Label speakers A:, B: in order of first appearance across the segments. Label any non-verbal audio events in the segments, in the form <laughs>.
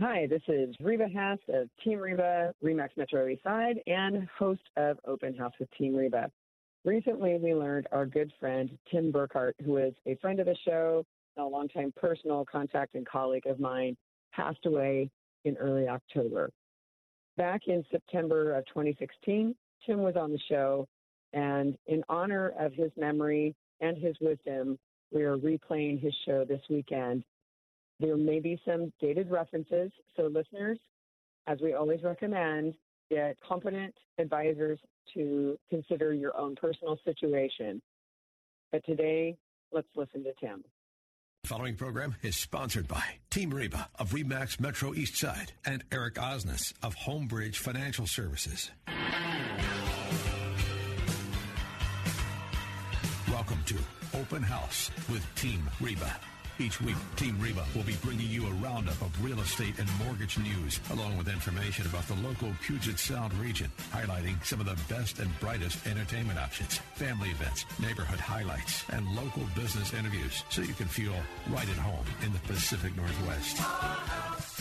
A: Hi, this is Reba Haas of Team Reba, Remax Metro East Side, and host of Open House with Team Reba. Recently, we learned our good friend Tim Burkhart, who is a friend of the show, a longtime personal contact and colleague of mine, passed away in early October. Back in September of 2016, Tim was on the show, and in honor of his memory and his wisdom, we are replaying his show this weekend. There may be some dated references, so listeners, as we always recommend, get competent advisors to consider your own personal situation. But today, let's listen to Tim.
B: The Following program is sponsored by Team Reba of Remax Metro East Side and Eric Osnes of Homebridge Financial Services. Welcome to Open House with Team Reba. Each week, Team Reba will be bringing you a roundup of real estate and mortgage news, along with information about the local Puget Sound region, highlighting some of the best and brightest entertainment options, family events, neighborhood highlights, and local business interviews, so you can feel right at home in the Pacific Northwest.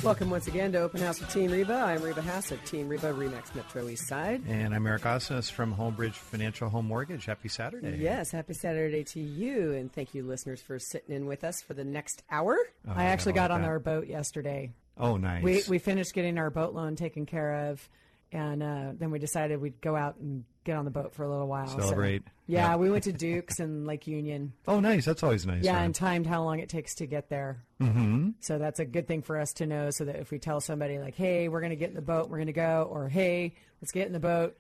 C: Welcome once again to Open House with Team Reba. I'm Reba Haas of Team Reba Remax Metro East Side.
D: And I'm Eric Osnes from Homebridge Financial Home Mortgage. Happy Saturday.
C: Yes, happy Saturday to you. And thank you, listeners, for sitting in with us for the next hour.
D: Oh,
C: I actually got on
D: that.
C: our boat yesterday.
D: Oh, nice.
C: We, we finished getting our boat loan taken care of. And uh, then we decided we'd go out and get on the boat for a little while. So-
D: Celebrate.
C: yeah,
D: Yeah.
C: we went to <laughs> Duke's and Lake Union.
D: oh, nice. That's always nice.
C: Yeah,
D: huh?
C: and timed how long it takes to get there.
D: mm-hmm.
C: So that's a good thing for us to know so that if we tell somebody, like, hey, we're going to get in the boat, we're going to go, or hey, let's get in the boat.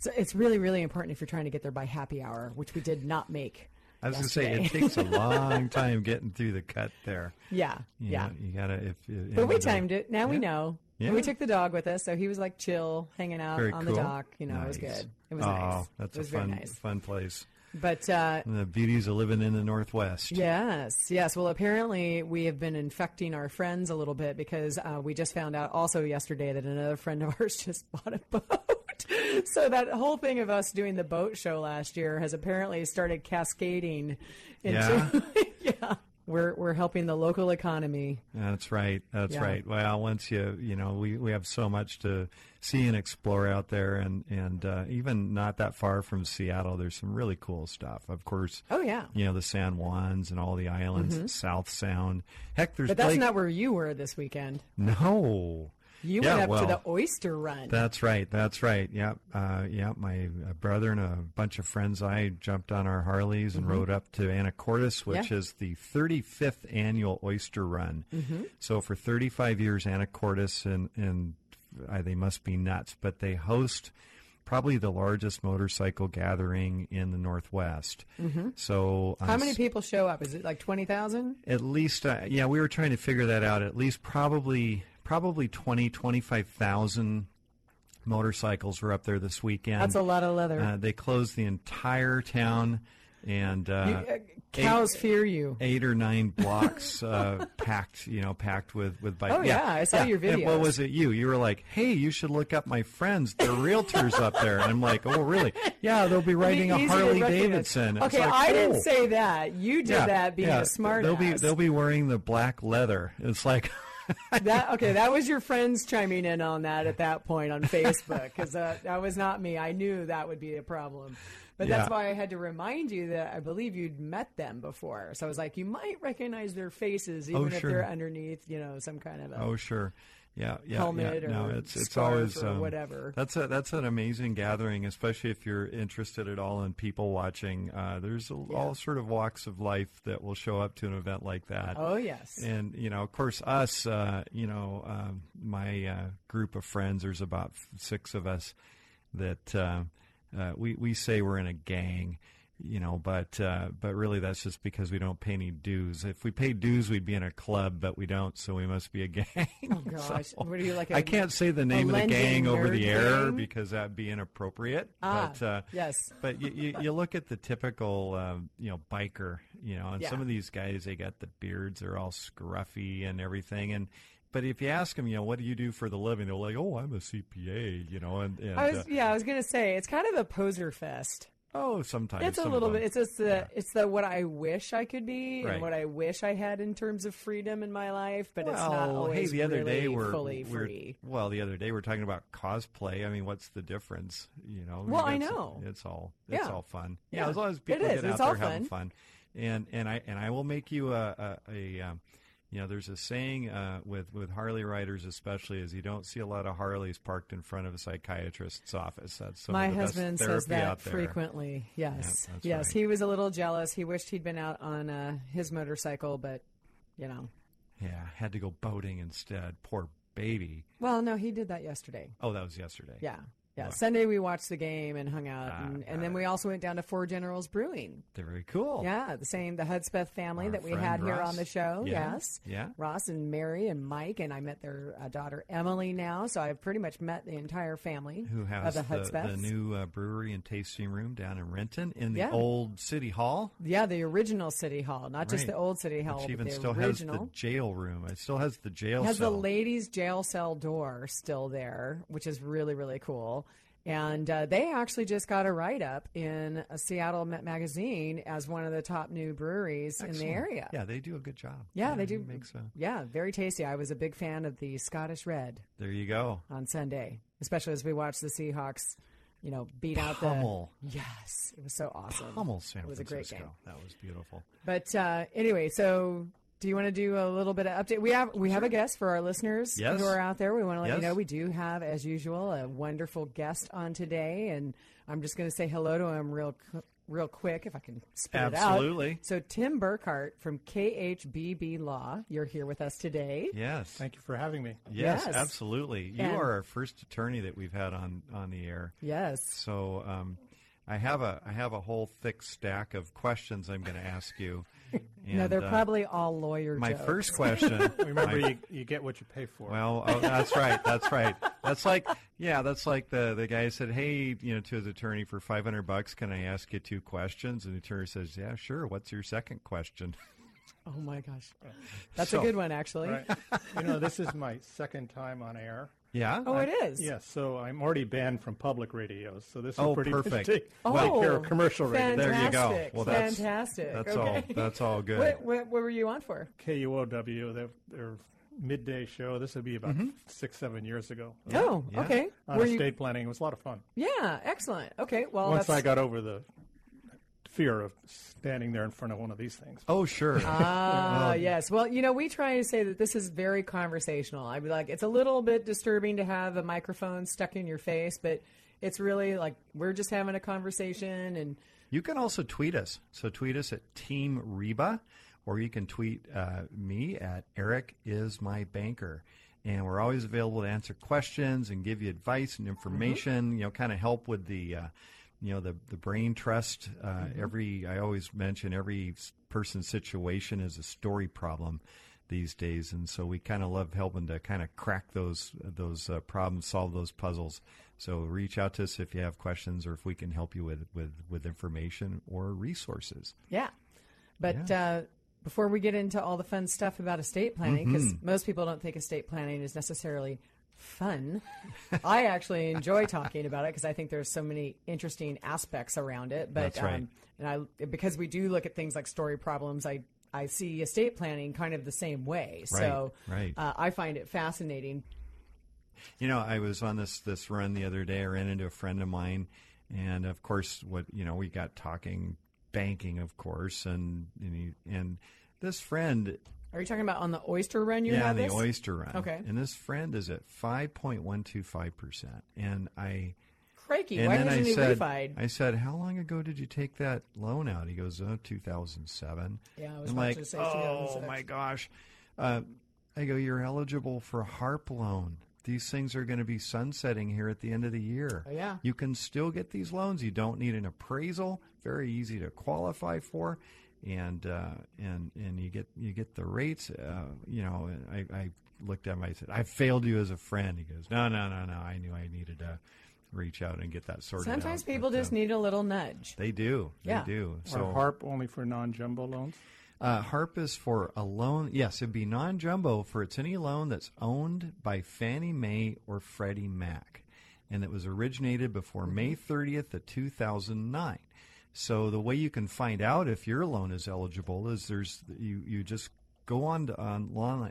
C: So it's really, really important if you're trying to get there by happy hour, which we did not make.
D: I was going to say, it takes a <laughs> long time getting through the cut there.
C: Yeah,
D: You
C: yeah.
D: know, you got to, if you
C: But we timed it. Now we know.
D: Yeah.
C: And we took the dog with us, so he was like chill, hanging out
D: Very
C: on
D: cool.
C: the dock. You know, it was good. It was
D: oh,
C: nice.
D: that's
C: it was
D: a fun,
C: nice.
D: fun place.
C: But uh,
D: the beauties of living in the Northwest.
C: Yes, yes. Well, apparently we have been infecting our friends a little bit because uh, we just found out also yesterday that another friend of <laughs> ours just bought a boat. <laughs> so that whole thing of us doing the boat show last year has apparently started cascading into <laughs> yeah. We're we're helping the local economy.
D: That's right. That's
C: Yeah.
D: right. Well, once you you know we, we have so much to see and explore out there, and and uh, even not that far from Seattle, there's some really cool stuff. Of course.
C: Oh yeah.
D: You know the San Juans and all the islands, South Sound. Heck, there's
C: But that's
D: Blake-
C: not where you were this weekend.
D: no.
C: You
D: Yeah,
C: went up to the oyster run.
D: That's right. That's right. Yep. Uh, yep. My uh, brother and a bunch of friends, I jumped on our Harleys and rode up to Anacortes, which
C: Mm-hmm. Yeah.
D: is the 35th annual oyster run.
C: Mm-hmm.
D: So for 35 years, Anacortes and and uh, they must be nuts, but they host probably the largest motorcycle gathering in the Northwest. Mm-hmm. So on
C: How many people show up? Is it like twenty thousand?
D: at least, uh, yeah, we were trying to figure that out. At least probably probably 20, 25,000 motorcycles were up there this weekend.
C: That's a lot of leather.
D: Uh, they closed the entire town, and uh,
C: You- uh, cows fear you.
D: eight or nine blocks uh, <laughs> packed, you know, packed with with bikes.
C: Oh, yeah, I saw your
D: video. what was it? You? You were like, "Hey, you should look up my friends. They're realtors up there." And I'm like, "Oh, really? Yeah, they'll be riding a Harley Davidson.
C: Okay,
D: like,
C: I didn't
D: "Oh."
C: say that. You did
D: Yeah,
C: that being
D: yeah.
C: a smart
D: They'll be they'll be wearing the black leather. It's like <laughs> <laughs>
C: that okay, that was your friends chiming in on that at that point on Facebook because uh, that was not me. I knew that would be a problem, but that's why I had to remind you that I believe you'd met them before. So I was like, you might recognize their faces even if
D: Oh, sure.
C: they're underneath, you know, some kind of a.
D: Oh sure, yeah, yeah,
C: Helmet
D: yeah.
C: or
D: no, it's it's
C: scarf
D: always
C: or
D: um,
C: whatever.
D: That's a that's an amazing gathering, especially if you're interested at all in people watching. Uh, there's a, all sort of walks of life that will show up to an event like that.
C: Oh yes,
D: And you know, of course, us, uh, you know, um, my uh, group of friends. There's about six of us that uh, uh, we we say we're in a gang, you know, but uh, but really that's just because we don't pay any dues. If we paid dues, we'd be in a club, but we don't, so we must be a <laughs> gang.
C: oh gosh,
D: So,
C: what are you like? I
D: I can't say the name of the gang over the air
C: gang?
D: because that'd be inappropriate.
C: Ah,
D: but uh,
C: yes.
D: but you, you, you look at the typical, um, you know, biker, you know, and
C: Yeah.
D: some of these guys, they got the beards, they're all scruffy and everything. And, but if you ask them, you know, what do you do for the living? They're like, oh, I'm a CPA, you know, and, and
C: I was
D: uh,
C: yeah, I was gonna say it's kind of a poser fest.
D: Oh, sometimes
C: It's a little bit. It's just the
D: Yeah.
C: it's the what I wish I could be
D: Right.
C: and what I wish I had in terms of freedom in my life, but it's not always
D: hey, the other day we're,
C: fully
D: we're
C: free.
D: well, the other day we're talking about cosplay. I mean, what's the difference? You know.
C: Well, I know.
D: It's all it's
C: Yeah.
D: all fun.
C: Yeah.
D: as long as people
C: is.
D: get
C: It's
D: out
C: all
D: there having fun. And and I and I will make you a a, a um, you know, there's a saying uh, with with Harley riders, especially, is you don't see a lot of Harleys parked in front of a psychiatrist's office. That's some
C: My
D: of the best
C: husband says that frequently. Yes,
D: that's
C: yes.
D: right.
C: He was a little jealous. He wished he'd been out on uh, his motorcycle, but you know.
D: Yeah, had to go boating instead. Poor baby.
C: Well, no, he did that yesterday.
D: Oh, that was yesterday.
C: Yeah, yeah.
D: Wow.
C: Sunday we watched the game and hung out,
D: Ah,
C: and, and then we also went down to Four Generals Brewing.
D: They're very cool.
C: Yeah, the same, the Hudspeth family
D: Our
C: that we had here on the show.
D: Yeah,
C: Yes.
D: yeah.
C: Ross and Mary and Mike, and I met their uh, daughter Emily now, so I've pretty much met the entire family
D: Who has
C: of the
D: the,
C: Hudspeths.
D: the new uh, brewery and tasting room down in Renton in the
C: Yeah.
D: old city hall?
C: yeah, the original City Hall, not just the old City Hall,
D: Which even
C: the
D: still
C: original.
D: has the jail room. It still has the jail
C: has
D: cell.
C: the ladies' jail cell door still there, which is really really cool. And uh, they actually just got a write up in a Seattle Met magazine as one of the top new breweries in the area.
D: Yeah, they do a good job.
C: Yeah, they do.
D: it Makes a,
C: Yeah, very tasty. I was a big fan of the Scottish Red
D: there you go.
C: on Sunday, especially as we watched the Seahawks, you know, beat out the.
D: Pummel.
C: Yes, it was so awesome.
D: Pummel San
C: It was a great
D: Francisco.
C: game.
D: That was beautiful.
C: But uh, anyway, so do you want to do a little bit of update? We have we have a guest for our listeners
D: Yes.
C: who are out there. We want to let you know we do have, as usual, a wonderful guest on today, and I'm just going to say hello to him real real quick if I can spit it out.
D: Absolutely.
C: So Tim Burkhart from KHBB Law, you're here with us today.
D: Yes.
E: Thank you for having me.
D: Yes,
C: Yes.
D: absolutely. You
C: And-
D: are our first attorney that we've had on on the air.
C: Yes.
D: So um, I have a I have a whole thick stack of questions I'm going to ask you. And,
C: no, they're
D: uh,
C: probably all lawyer
D: my
C: jokes.
D: first <laughs> question.
E: Remember,
D: my-
E: you, you get what you pay for.
D: Well, oh, that's right. That's right. That's like, yeah, that's like the the guy said, "Hey, you know, to his attorney for five hundred bucks, can I ask you two questions?" And the attorney says, "Yeah, sure. What's your second question?" <laughs>
C: Oh my gosh, <laughs> that's
D: So-
C: a good one actually.
E: right? you know, this is my second time on air.
D: Yeah.
C: Oh, it is.
E: Yes, so I'm already banned from public radios. So this
D: Oh,
E: will pretty much
D: perfect.
E: take, <laughs>
C: Oh,
E: take care of commercial radio.
D: There you go. Well, that's-
C: fantastic.
D: That's
C: okay.
D: all. That's all good.
C: What, what, what were you on for?
E: KUOW, their, their midday show. This would be about mm-hmm. six, seven years ago.
C: Oh,
D: Yeah.
C: okay.
E: On
C: Were
E: estate
C: you?
E: planning. It was a lot of fun.
C: Yeah, excellent. Okay, well,
E: Once
C: that's,
E: I got over the fear of standing there in front of one of these things.
D: oh, sure.
C: Ah, yes. Well, you know, we try to say that this is very conversational. I'd be like, it's a little bit disturbing to have a microphone stuck in your face, but it's really like we're just having a conversation and
D: You can also tweet us. So tweet us at Team Reba, or you can tweet uh, me at Eric is my banker. And we're always available to answer questions and give you advice and information. You know, kind of help with the, uh, you know, the the brain trust. Uh, Every I always mention every person's situation is a story problem these days, and so we kind of love helping to kind of crack those those uh, problems, solve those puzzles. So reach out to us if you have questions, or if we can help you with with with information or resources.
C: yeah. But uh, before we get into all the fun stuff about estate planning, because
D: Mm-hmm.
C: most people don't think estate planning is necessarily fun, I actually enjoy talking about it because I think there's so many interesting aspects around it. But
D: right.
C: um, and I because we do look at things like story problems, I I see estate planning kind of the same way. so
D: right.
C: Uh, I find it fascinating.
D: You know, I was on this this run the other day. I ran into a friend of mine, and of course, what you know, we got talking banking, of course, and and, he, and this friend,
C: Are you talking about on the oyster run you
D: yeah,
C: had
D: the
C: this?
D: oyster run,
C: Okay.
D: and this friend is at five point one two five percent, and I.
C: Crikey,
D: And
C: why
D: then
C: wasn't
D: I
C: he
D: said,
C: refied?
D: I said, how long ago did you take that loan out? He goes, oh, 2007.
C: Yeah, I was about
D: like,
C: to say
D: oh my gosh. Uh, I go, you're eligible for a HARP loan. These things are going to be sunsetting here at the end of the year.
C: Oh, yeah.
D: You can still get these loans. You don't need an appraisal. Very easy to qualify for. And uh, and and you get you get the rates. Uh, you know, and I, I looked at him. I said, "I failed you as a friend." He goes, "No, no, no, no. I knew I needed to reach out and get that sorted out."
C: Sometimes people
D: But,
C: just
D: uh,
C: need a little nudge.
D: They do.
C: Yeah.
D: They do.
E: Or
D: So
E: HARP only for non-jumbo loans.
D: uh, HARP is for a loan. Yes, it'd be non-jumbo for it's any loan that's owned by Fannie Mae or Freddie Mac. and it was originated before May 30th of 2009. So the way you can find out if your loan is eligible is there's you you just go on to, on,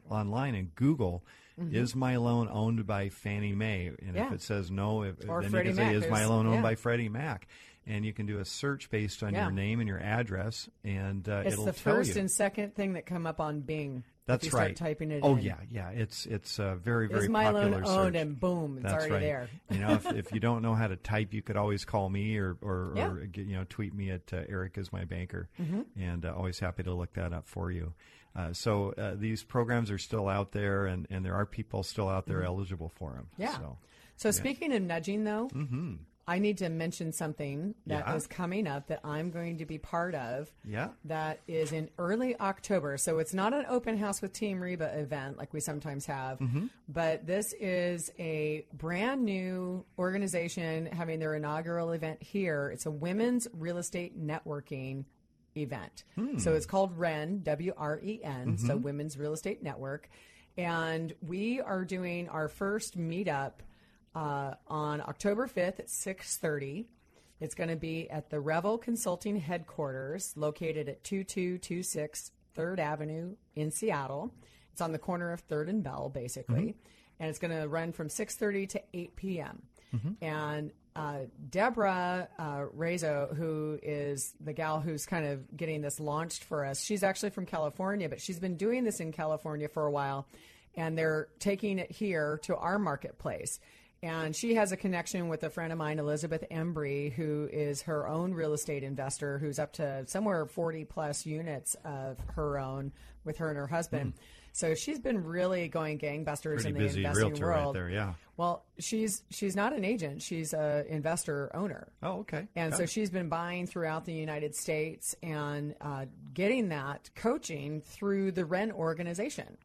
D: online and Google mm-hmm. is my loan owned by Fannie Mae and if it says no if, then
C: Freddie
D: you can say
C: Mac.
D: is my loan owned
C: yeah.
D: by Freddie Mac and you can do a search based on
C: Yeah.
D: your name and your address and uh,
C: It's
D: it'll
C: the
D: tell
C: first
D: you.
C: and second thing that come up on Bing.
D: That's
C: if you start
D: right.
C: Typing it.
D: Oh
C: in.
D: yeah, yeah. It's it's a very very
C: my
D: popular
C: owned?
D: search.
C: And boom, it's
D: That's
C: already
D: right.
C: there.
D: you know, if, if you don't know how to type, you could always call me or or, <laughs>
C: Yeah.
D: or get, you know tweet me at uh, Eric is my banker,
C: Mm-hmm.
D: and uh, always happy to look that up for you. Uh, so uh, these programs are still out there, and, and there are people still out there eligible for them.
C: Mm-hmm. Yeah.
D: So,
C: So speaking of nudging, though, I need to mention something that is.
D: Yeah.
C: coming up that I'm going to be part of.
D: yeah.
C: That is in early October. So it's not an open house with Team Reba event like we sometimes have,
D: Mm-hmm.
C: but this is a brand new organization having their inaugural event here. It's a women's real estate networking event.
D: Hmm.
C: So it's called REN, W R E N, so
D: Mm-hmm.
C: Women's Real Estate Network. And we are doing our first meetup uh, on October 5th at 6:30. It's going to be at the Revel Consulting headquarters, located at 2226 3rd Avenue in Seattle. It's on the corner of 3rd and Bell, basically, and it's going to run from 6:30 to 8 p.m. And uh, Deborah uh, Rezo, who is the gal who's kind of getting this launched for us, she's actually from California, but she's been doing this in California for a while, and they're taking it here to our marketplace. And she has a connection with a friend of mine, Elizabeth Embry, who is her own real estate investor, who's up to somewhere 40 plus units of her own with her and her husband. So she's been really going gangbusters
D: Pretty
C: in the
D: busy
C: investing
D: realtor
C: world.
D: right there. Yeah.
C: Well, she's she's not an agent; she's a investor owner.
D: Oh, okay.
C: And
D: Got
C: so
D: it.
C: she's been buying throughout the United States and uh, getting that coaching through the REN organization.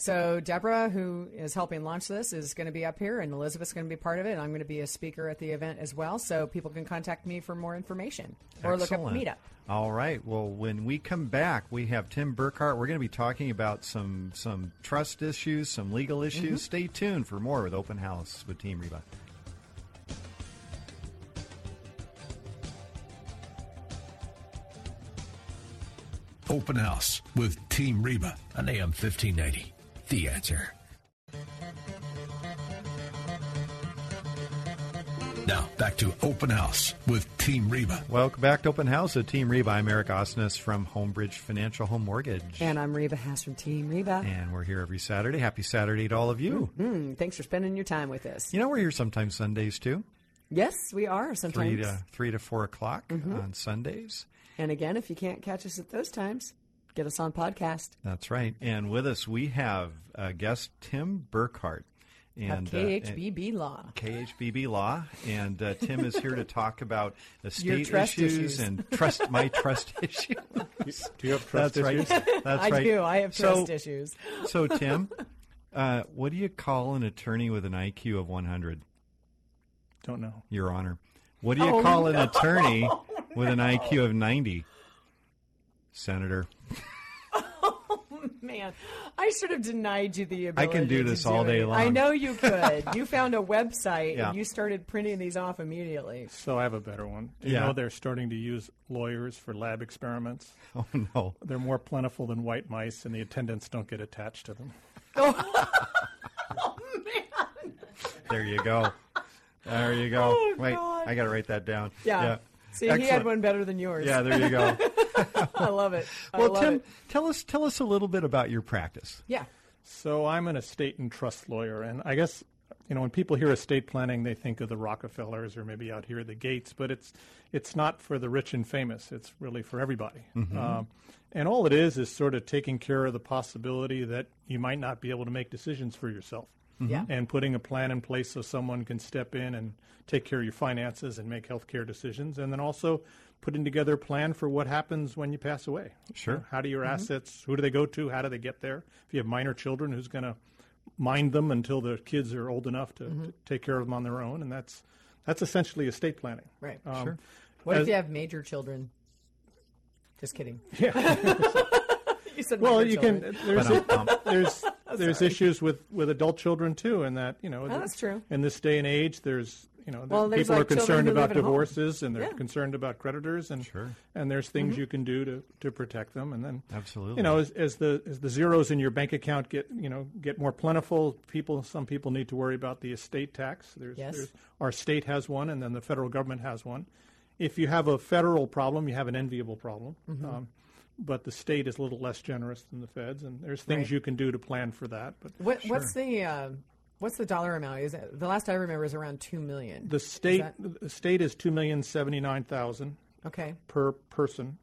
C: So Deborah, who is helping launch this, is going to be up here, and Elizabeth's going to be part of it. And I'm going to be a speaker at the event as well, so people can contact me for more information or look up
D: Excellent.
C: Meetup.
D: All right. Well, when we come back, we have Tim Burkhart. We're going to be talking about some some trust issues, some legal issues.
C: Mm-hmm.
D: Stay tuned for more with Open House with Team Reba.
B: Open House with Team Reba on AM 1590. The answer. Now, back to Open House with Team Reba.
D: Welcome back to Open House with Team Reba. I'm Eric Osnes from Homebridge Financial Home Mortgage.
C: And I'm Reba Haas from Team Reba.
D: And we're here every Saturday. Happy Saturday to all of you.
C: Mm, thanks for spending your time with us.
D: You know, we're here sometimes Sundays too.
C: Yes, we are sometimes.
D: Three
C: sometimes.
D: to three to four o'clock
C: Mm-hmm.
D: on Sundays.
C: And again, if you can't catch us at those times, get us on podcast.
D: That's right. And with us, we have uh, guest Tim Burkhart. And
C: At
D: uh,
C: KHBB Law.
D: KHBB Law, and uh, Tim is here to talk about <laughs>
C: Your
D: estate
C: trust
D: issues,
C: issues.
D: and trust my trust <laughs> issues.
E: Do you have trust
D: That's right. That's
C: I
D: right.
C: do. I have
D: So-
C: trust issues. <laughs>
D: So, Tim, uh, what do you call an attorney with an IQ of 100?
E: Don't know.
D: Your Honor. What do you
C: Oh,
D: call an attorney with an IQ of 90? Senator.
C: Oh <laughs> man, I should have denied you the ability.
D: can do
C: to
D: this all day
C: it.
D: long.
C: I know you could. <laughs> you found a website
D: Yeah.
C: and you started printing these off immediately.
E: So I have a better one. Do you
D: Yeah.
E: know they're starting to use lawyers for lab experiments?
D: Oh, no.
E: They're more plentiful than white mice, and the attendants don't get attached to them. <laughs>
D: Oh, oh man, There you go. There you go.
C: Oh,
D: Wait,
C: God.
D: I got to write that down.
C: Yeah. See, he had one better than yours.
D: Yeah, there you go. <laughs>
C: I love it. I
D: well,
C: love
D: Tim,
C: it.
D: tell us tell us a little bit about your practice.
C: Yeah.
E: So I'm an estate and trust lawyer, and I guess you know when people hear estate planning, they think of the Rockefellers or maybe out here the Gates, but it's it's not for the rich and famous. It's really for everybody. Um, and all it is is sort of taking care of the possibility that you might not be able to make decisions for yourself.
C: Yeah. Mm-hmm.
E: and putting a plan in place so someone can step in and take care of your finances and make healthcare decisions, and then also putting together a plan for what happens when you pass away.
D: Sure.
E: How do your mm-hmm. assets? Who do they go to? How do they get there? If you have minor children, who's going to mind them until the kids are old enough to, mm-hmm. to take care of them on their own? And that's that's essentially estate planning.
C: Right.
E: Um,
D: Sure.
C: What
E: as-
C: if you have major children? Just kidding.
E: Yeah. <laughs>
C: You said
E: well, you
C: children.
E: can. There's
D: Ba-dum-bum.
E: Um, there's <laughs> there's
C: Sorry.
E: issues with, with adult children too, and that you know
C: Oh, that's true.
E: In this day and age, there's you know
C: Well, there's,
E: people are
C: like, children
E: concerned about
C: at home.
E: divorces and they're
C: Yeah. Mm-hmm.
E: concerned about creditors, and
D: Sure.
E: and there's things you can do to, to protect them, and then
D: Absolutely.
E: you know as, as the as the zeros in your bank account get you know get more plentiful, people some people need to worry about the estate tax. There's,
C: Yes.
E: there's our state has one, and then the federal government has one. If you have a federal problem, you have an enviable problem.
C: Mm-hmm.
E: Um, but the state is a little less generous than the feds, and there's things
C: Right.
E: you can do to plan for that. But
C: What, What's the uh, what's the dollar amount? Is it, the last I remember is around two million.
E: the state
C: that-
E: the state is two million seventy nine thousand
C: okay.
E: per person.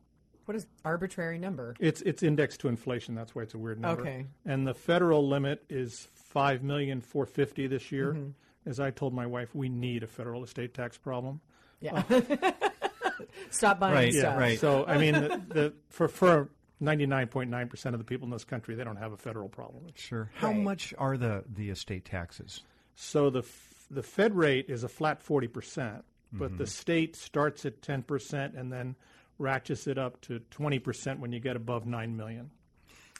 C: What is arbitrary number?
E: It's it's indexed to inflation. That's why it's a weird number.
C: Okay.
E: And the federal limit is five million four fifty this year.
C: Mm-hmm.
E: As I told my wife, we need a federal estate tax problem.
C: Yeah. <laughs> <laughs> Stop buying
D: Right, yeah, right.
E: So I mean, the, <laughs> the for for ninety nine point nine percent of the people in this country, they don't have a federal problem.
D: Sure. How
C: Right.
D: much are the the estate taxes?
E: So the f- the Fed rate is a flat forty percent, but
C: Mm-hmm.
E: the state starts at ten percent and then ratchets it up to twenty percent when you get above nine million.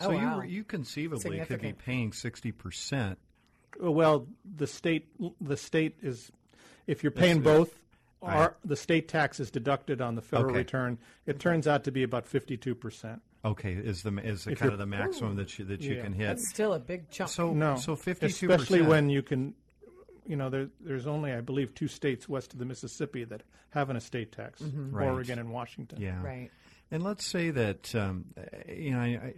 C: Oh,
D: So
C: wow.
D: you you conceivably could be paying sixty percent.
E: Uh, Well, the state the state is if you're paying
D: It's-
E: both, our, the state tax is deducted on the federal
D: Okay.
E: return. It turns out to be about fifty two percent.
D: Okay, is the is the
E: If
D: kind of the maximum that you that you
E: Yeah.
D: can hit.
C: That's still a big chunk.
D: So
E: No,
D: so fifty two
E: especially when you can. You know, there, there's only, I believe, two states west of the Mississippi that have an estate tax:
D: Right.
E: Oregon and Washington.
D: yeah
C: right.
D: And let's say that um, you know, I,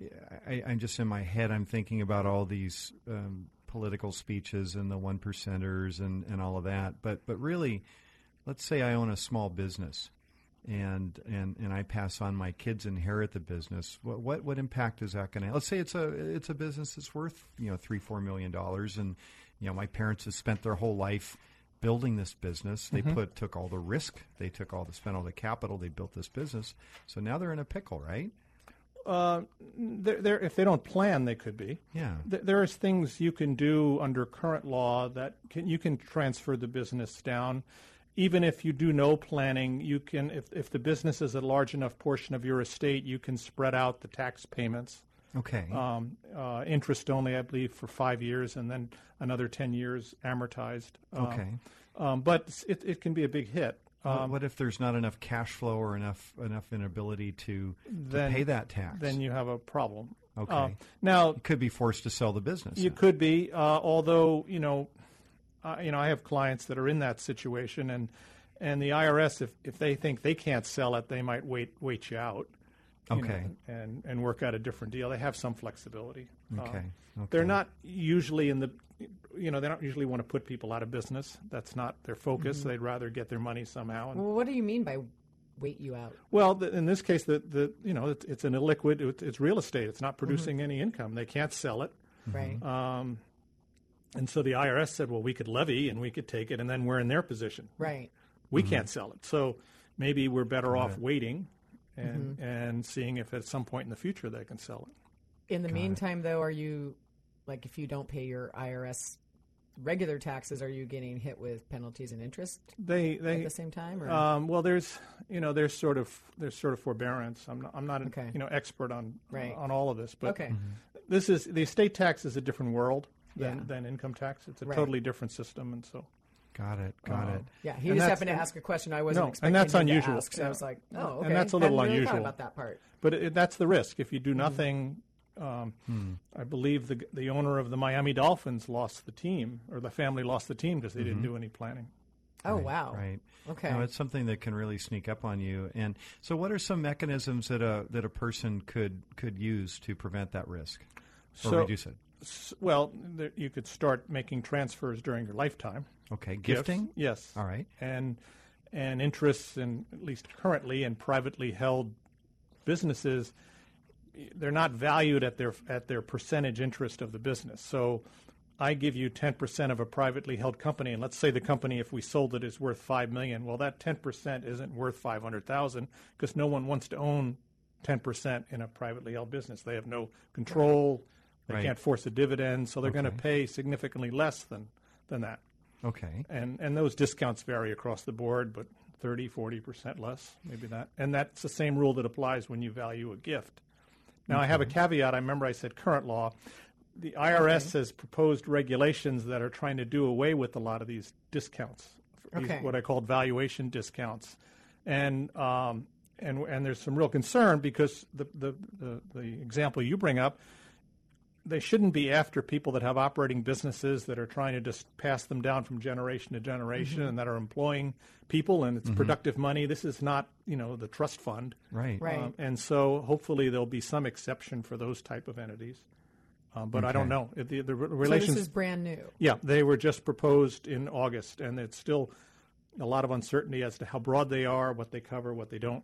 D: I, I'm just in my head. I'm thinking about all these um, political speeches and the one percenters and, and all of that. But but really, let's say I own a small business, and and, and I pass on my kids inherit the business. What what, what impact is that going to? Let's say it's a it's a business that's worth you know three four million dollars, and you know my parents have spent their whole life building this business. They put took all the risk. They took all the spent all the capital. They built this business. So now they're in a pickle, right?
E: Uh, they're, they're, if they don't plan, they could be.
D: Yeah.
E: Th- There is things you can do under current law that can, you can transfer the business down. Even if you do no planning, you can. If, if the business is a large enough portion of your estate, you can spread out the tax payments.
D: Okay.
E: Um, uh, interest only, I believe, for five years, and then another ten years amortized. Um,
D: okay.
E: Um, but it, it can be a big hit.
D: What-
E: Um,
D: what if there's not enough cash flow or enough enough inability to, to pay that tax?
E: then you have a problem.
D: Okay.
E: Uh, now,
D: you could be forced to sell the business.
E: You
D: then.
E: could be, uh, although you know, uh, you know, I have clients that are in that situation, and and the IRS, if if they think they can't sell it, they might wait wait you out. you know,
D: Okay.
E: and and work out a different deal. They have some flexibility. Uh,
D: Okay. okay.
E: They're not usually in the, you know, they don't usually want to put people out of business. That's not their focus.
D: Mm-hmm.
E: They'd rather get their money somehow. And,
C: Well, what do you mean by wait you out?
E: well, the, in this case, the the you know, it's, it's an illiquid. It's, it's real estate. It's not
D: Mm-hmm.
E: producing any income. They can't sell it.
C: Right.
E: Um, and so the IRS said, well, we could levy and we could take it, and then we're in their position.
C: right.
E: We
D: Mm-hmm.
E: can't sell it. So maybe we're better off waiting and,
C: Mm-hmm.
E: and seeing if at some point in the future they can sell it.
C: In the meantime, though, are you like if you don't pay your IRS regular taxes, are you getting hit with penalties and interest
E: They, they at
C: the same time? Or
E: um, well, there's, you know, there's sort of, there's sort of forbearance. I'm not, I'm not, an,
C: Okay.
E: you know, expert on,
C: Right.
E: on all of this, but
C: okay,
E: this is, the estate tax is a different world than,
C: Yeah.
E: than income tax. It's a
C: Right.
E: totally different system. And so,
D: Got it. Got
E: Uh,
D: it.
C: yeah. He
E: And
C: just happened to ask a question I wasn't
E: No,
C: expecting
E: and that's
C: him to
E: unusual.
C: ask, so I was like, oh,
E: And
C: okay.
E: that's a little
C: Hadn't really
E: unusual.
C: about that part.
E: But it, that's the risk. If you
C: Mm-hmm.
E: do nothing, um, I believe the the owner of the Miami Dolphins lost the team, or the family lost the team because they didn't do any planning.
C: Oh wow.
D: Right.
C: Okay.
D: No, it's something that can really sneak up on you. And so, what are some mechanisms that a that a person could could use to prevent that risk or
E: So-
D: reduce it?
E: Well, there, you could start making transfers during your lifetime.
D: Okay,
E: Gifts,
D: gifting.
E: yes.
D: All right.
E: and and interests in at least currently in privately held businesses they're not valued at their at their percentage interest of the business so I give you 10% of a privately held company and let's say the company if we sold it is worth 5 million well that 10% isn't worth 500,000 because no one wants to own 10% in a privately held business they have no control they
D: Right.
E: can't force a dividend so they're going to pay significantly less than than that
D: Okay.
E: and and those discounts vary across the board, but 30, 40 percent less, maybe that. And that's the same rule that applies when you value a gift. Now, I have a caveat. I remember I said current law. the IRS has proposed regulations that are trying to do away with a lot of these discounts, these-
C: Okay.
E: what I called valuation discounts, and um, and and there's some real concern because the, the the the example you bring up, they shouldn't be after people that have operating businesses that are trying to just pass them down from generation to generation
C: Mm-hmm.
E: and that are employing people and it's productive money. This is not you know the trust fund.
D: Right.
C: Right.
E: Um, and so hopefully there'll be some exception for those type of entities. Um, but I don't know. The, the re-
C: So this is brand new.
E: yeah, they were just proposed in August, and it's still a lot of uncertainty as to how broad they are, what they cover, what they don't.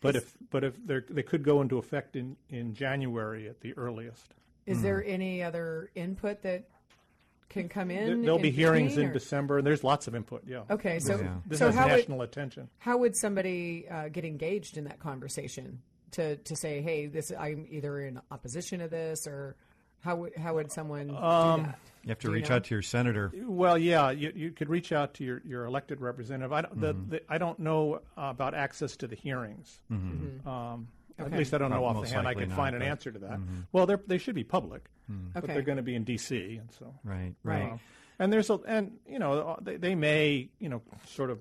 E: But if but if they they could go into effect in, in January at the earliest.
C: Is there any other input that can come in?
E: There'll
C: in
E: be hearings
C: between,
E: in December, and there's lots of input. Yeah.
C: Okay, so
D: Yeah.
E: This
C: so
E: has
C: how would
E: national attention.
C: how would somebody uh, get engaged in that conversation to to say, hey, this I'm either in opposition to this, or how would how would someone
E: Um,
C: do that?
D: You have to
C: Do you
D: reach
C: know?
D: out to your senator.
E: Well, yeah, you, you could reach out to your, your elected representative. I don't,
D: Mm-hmm.
E: the, the, I don't know about access to the hearings. Um, At least I don't know
D: Well,
E: off the hand. I
D: likely
E: could
D: not,
E: find an
D: Mm-hmm.
E: answer to that. Well, they're, they should be public, but
C: Okay.
E: they're going to be in D.C. and so.
D: Right.
C: Right.
D: Right.
E: Uh, and there's a, and you know they, they may you know sort of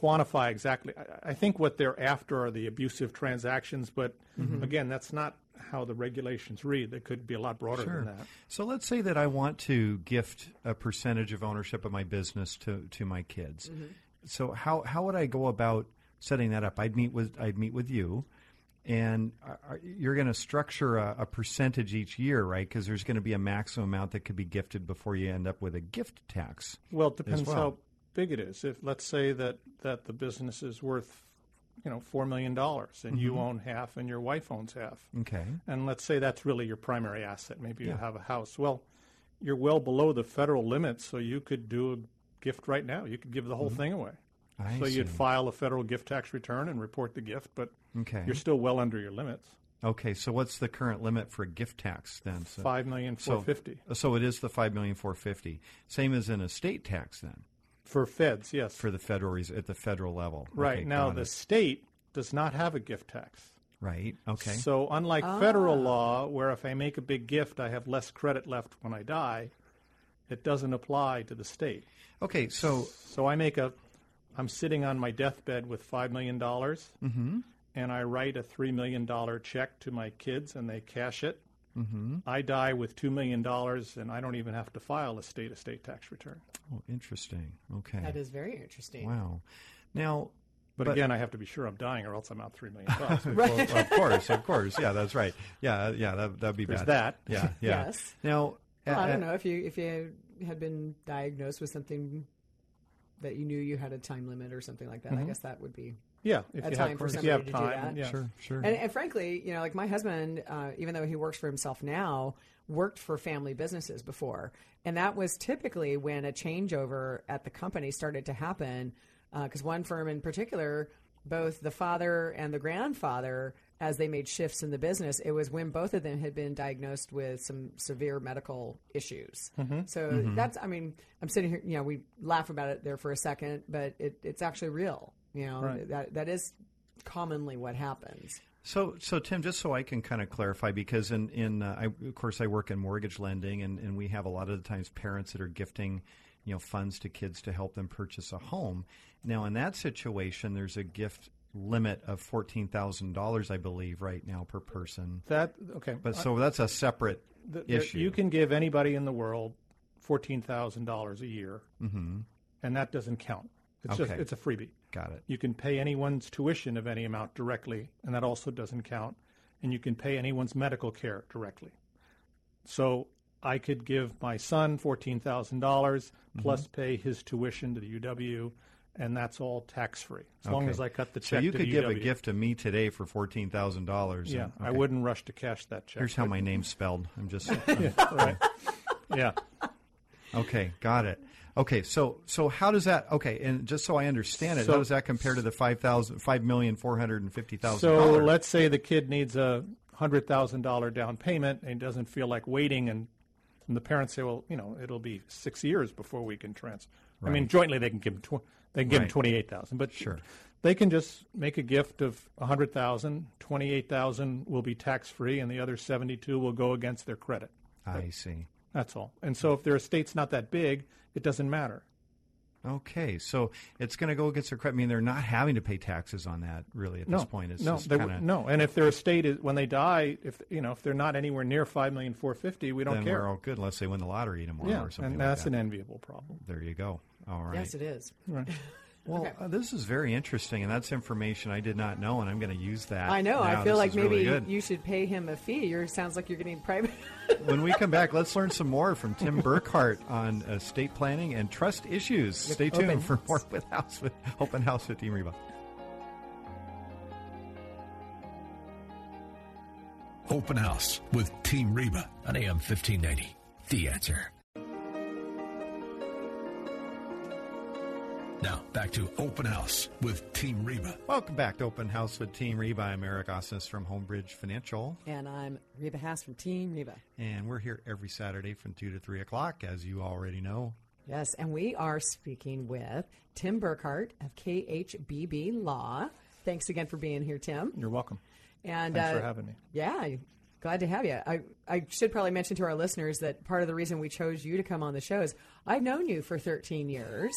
E: quantify exactly. I, I think what they're after are the abusive transactions, but
D: Mm-hmm.
E: again, that's not how the regulations read. They could be a lot broader
D: Sure.
E: than that.
D: So let's say that I want to gift a percentage of ownership of my business to, to my kids. Mm-hmm. So how how would I go about setting that up? I'd meet with I'd meet with you, and are- are- you're going to structure a, a percentage each year, right? Because there's going to be a maximum amount that could be gifted before you end up with a gift tax.
E: Well, it depends
D: well.
E: how big it is. If let's say that that the business is worth, you know, four million dollars, and
D: Mm-hmm.
E: you own half, and your wife owns half,
D: Okay.
E: and let's say that's really your primary asset. Maybe you
D: Yeah.
E: have a house. Well, you're well below the federal limits, so you could do a gift right now. You could give the whole thing away.
D: Mm-hmm. I
E: so you'd file a federal gift tax return and report the gift, but
D: Okay.
E: you're still well under your limits.
D: Okay. So what's the current limit for a gift tax then? So,
E: Five million
D: so-
E: four fifty
D: So it is the five million four fifty. Same as an estate tax then
E: for feds. Yes,
D: for the federal res- at the federal level.
E: right
D: Okay,
E: now the
D: it.
E: state does not have a gift tax.
D: right. Okay.
E: So unlike
C: Ah.
E: federal law, where if I make a big gift, I have less credit left when I die, it doesn't apply to the state.
D: Okay. So
E: So I make a, I'm sitting on my deathbed with five million dollars,
D: Mm-hmm.
E: and I write a three million dollar check to my kids, and they cash it. Mm-hmm. I die with two million dollars, and I don't even have to file a state estate tax return.
D: oh, interesting. Okay.
C: That is very interesting.
D: Wow. Now.
E: But,
D: But-
E: again, I have to be sure I'm dying, or else I'm out three million <laughs> bucks.
D: Well, of course, of course, yeah, that's right. Yeah, yeah, that that'd be
E: There's
D: bad.
E: that.
D: Yeah, yeah. <laughs>
C: Yes.
D: Now,
C: Well, I
D: uh,
C: don't know if you if you had been diagnosed with something that you knew you had a time limit or something like that. I guess that would be
E: Yeah, if
C: A
E: you
C: time
E: have,
C: for
E: if you
C: somebody
E: have
C: to do
E: time.
C: that.
E: and yeah.
D: Sure, sure.
C: And, and frankly, you know, like my husband, uh, even though he works for himself now, worked for family businesses before. And that was typically when a changeover at the company started to happen. Uh, because one firm in particular, both the father and the grandfather, as they made shifts in the business, it was when both of them had been diagnosed with some severe medical issues. Mm-hmm. So mm-hmm. that's, I mean, I'm sitting here, you know, we laugh about it there for a second, but it, it's actually real. You know,
E: Right.
C: that that is commonly what happens.
D: So, so Tim, just so I can kind of clarify, because in in uh, I, of course I work in mortgage lending, and, and we have a lot of the times parents that are gifting, you know, funds to kids to help them purchase a home. Now, in that situation, there's a gift limit of fourteen thousand dollars, I believe, right now per person.
E: That okay,
D: But so that's a separate
E: Th- there-
D: issue.
E: You can give anybody in the world fourteen thousand dollars a year,
D: Mm-hmm.
E: and that doesn't count. It's just it's a freebie.
D: Got it.
E: You can pay anyone's tuition of any amount directly, and that also doesn't count. And you can pay anyone's medical care directly. So I could give my son fourteen thousand dollars
D: Mm-hmm.
E: plus pay his tuition to the UW, and that's all tax free as long as I cut the check.
D: So
E: you
D: could give a gift to me today for fourteen thousand dollars.
E: Yeah, I wouldn't rush to cash that check.
D: Here's how my name's spelled. I'm just <laughs>
E: right. <laughs> Yeah.
D: okay. Got it. Okay, so so how does that? Okay, and just so I understand it,
E: So-
D: how does that compare to the five thousand, five million four hundred and fifty thousand
E: So let's say the kid needs a hundred thousand dollar down payment and doesn't feel like waiting, and, and the parents say, "Well, you know, it'll be six years before we can trans." I mean, jointly they can give them tw- they can give
D: Right.
E: twenty eight thousand, but
D: Sure.
E: They can just make a gift of 100,000, 28,000 will be tax free and the other 72 will go against their credit.
D: I see.
E: That's all. And so if their estate's not that big, it doesn't matter.
D: Okay, so it's going to go against their credit. I mean, they're not having to pay taxes on that really at
E: no,
D: this point. It's
E: no,
D: just
E: they,
D: kind of
E: no. And if their estate is when they die, if you know if they're not anywhere near five million four fifty, we don't
D: then
E: care.
D: we're all good unless they win the lottery tomorrow
E: yeah,
D: or something
E: and
D: like
E: that's
D: that.
E: an enviable problem.
D: there you go. All right.
C: Yes, it is.
E: Right. <laughs>
D: Well,
C: Okay.
D: uh, this is very interesting, and that's information I did not know, and I'm going to use that.
C: I know.
D: now.
C: I feel
D: This
C: like
D: is really
C: maybe you should pay him a fee. You sounds like you're getting private. <laughs>
D: when we come back, let's learn some more from Tim Burkhart on estate planning and trust issues. Stay tuned
C: Open
D: for more with House with Open House with Team Reba.
B: Open House with Team Reba on AM 1590. The answer. Now, back to Open House with Team Reba.
D: Welcome back to Open House with Team Reba. I'm Eric Osnes from Homebridge Financial,
C: and I'm Reba Haas from Team Reba.
D: and we're here every Saturday from 2 to 3 o'clock, as you already know.
C: Yes, and we are speaking with Tim Burkhart of KHBB Law. Thanks again for being here, Tim.
E: You're welcome.
C: And
E: Thanks
C: uh,
E: for having me.
C: Yeah, glad to have you. I, I should probably mention to our listeners that part of the reason we chose you to come on the show is I've known you for 13 years.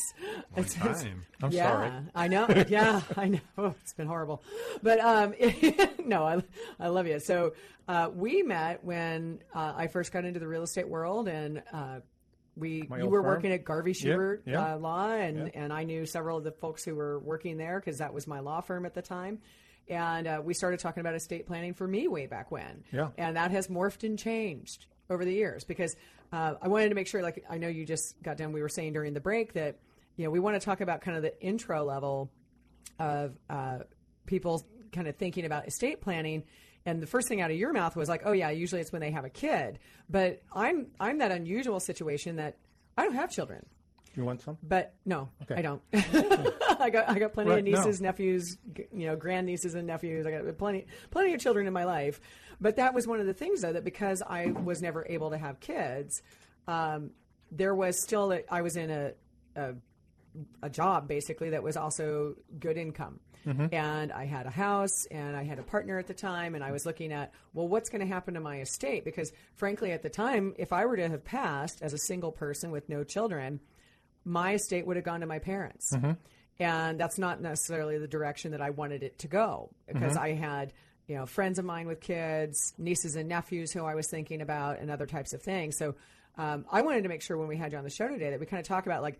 C: It's- it's-
D: time.
E: I'm
C: yeah,
E: sorry.
C: I know. <laughs> Yeah, I know. Oh, <laughs> it's been horrible. But um, <laughs> no, I, I love you. So uh, we met when uh, I first got into the real estate world, and uh, we
E: My
C: you were
E: firm?
C: working at Garvey Schubert
E: yeah.
C: Uh, Law, and and I knew several of the folks who were working there because that was my law firm at the time. And uh, we started talking about estate planning for me way back when.
E: Yeah.
C: And that has morphed and changed over the years because uh, I wanted to make sure, like, I know you just got done, we were saying during the break that, you know, we want to talk about kind of the intro level of uh, people kind of thinking about estate planning. And the first thing out of your mouth was like, "Oh yeah, usually it's when they have a kid." But I'm I'm that unusual situation that I don't have children.
E: You want some?
C: But no,
E: Okay.
C: I don't. <laughs> I got I got plenty
E: Right,
C: of nieces,
E: no.
C: nephews, you know, grandnieces and nephews. I got plenty plenty of children in my life. But that was one of the things though that because I was never able to have kids, um, there was still a, I was in a, a a job basically that was also good income. Mm-hmm. And I had a house and I had a partner at the time and I was looking at, well, what's going to happen to my estate? Because frankly, at the time, if I were to have passed as a single person with no children, my estate would have gone to my parents. Mm-hmm. And that's not necessarily the direction that I wanted it to go because mm-hmm. I had, you know, friends of mine with kids, nieces and nephews who I was thinking about, and other types of things. So um, I wanted to make sure when we had you on the show today that we kind of talk about like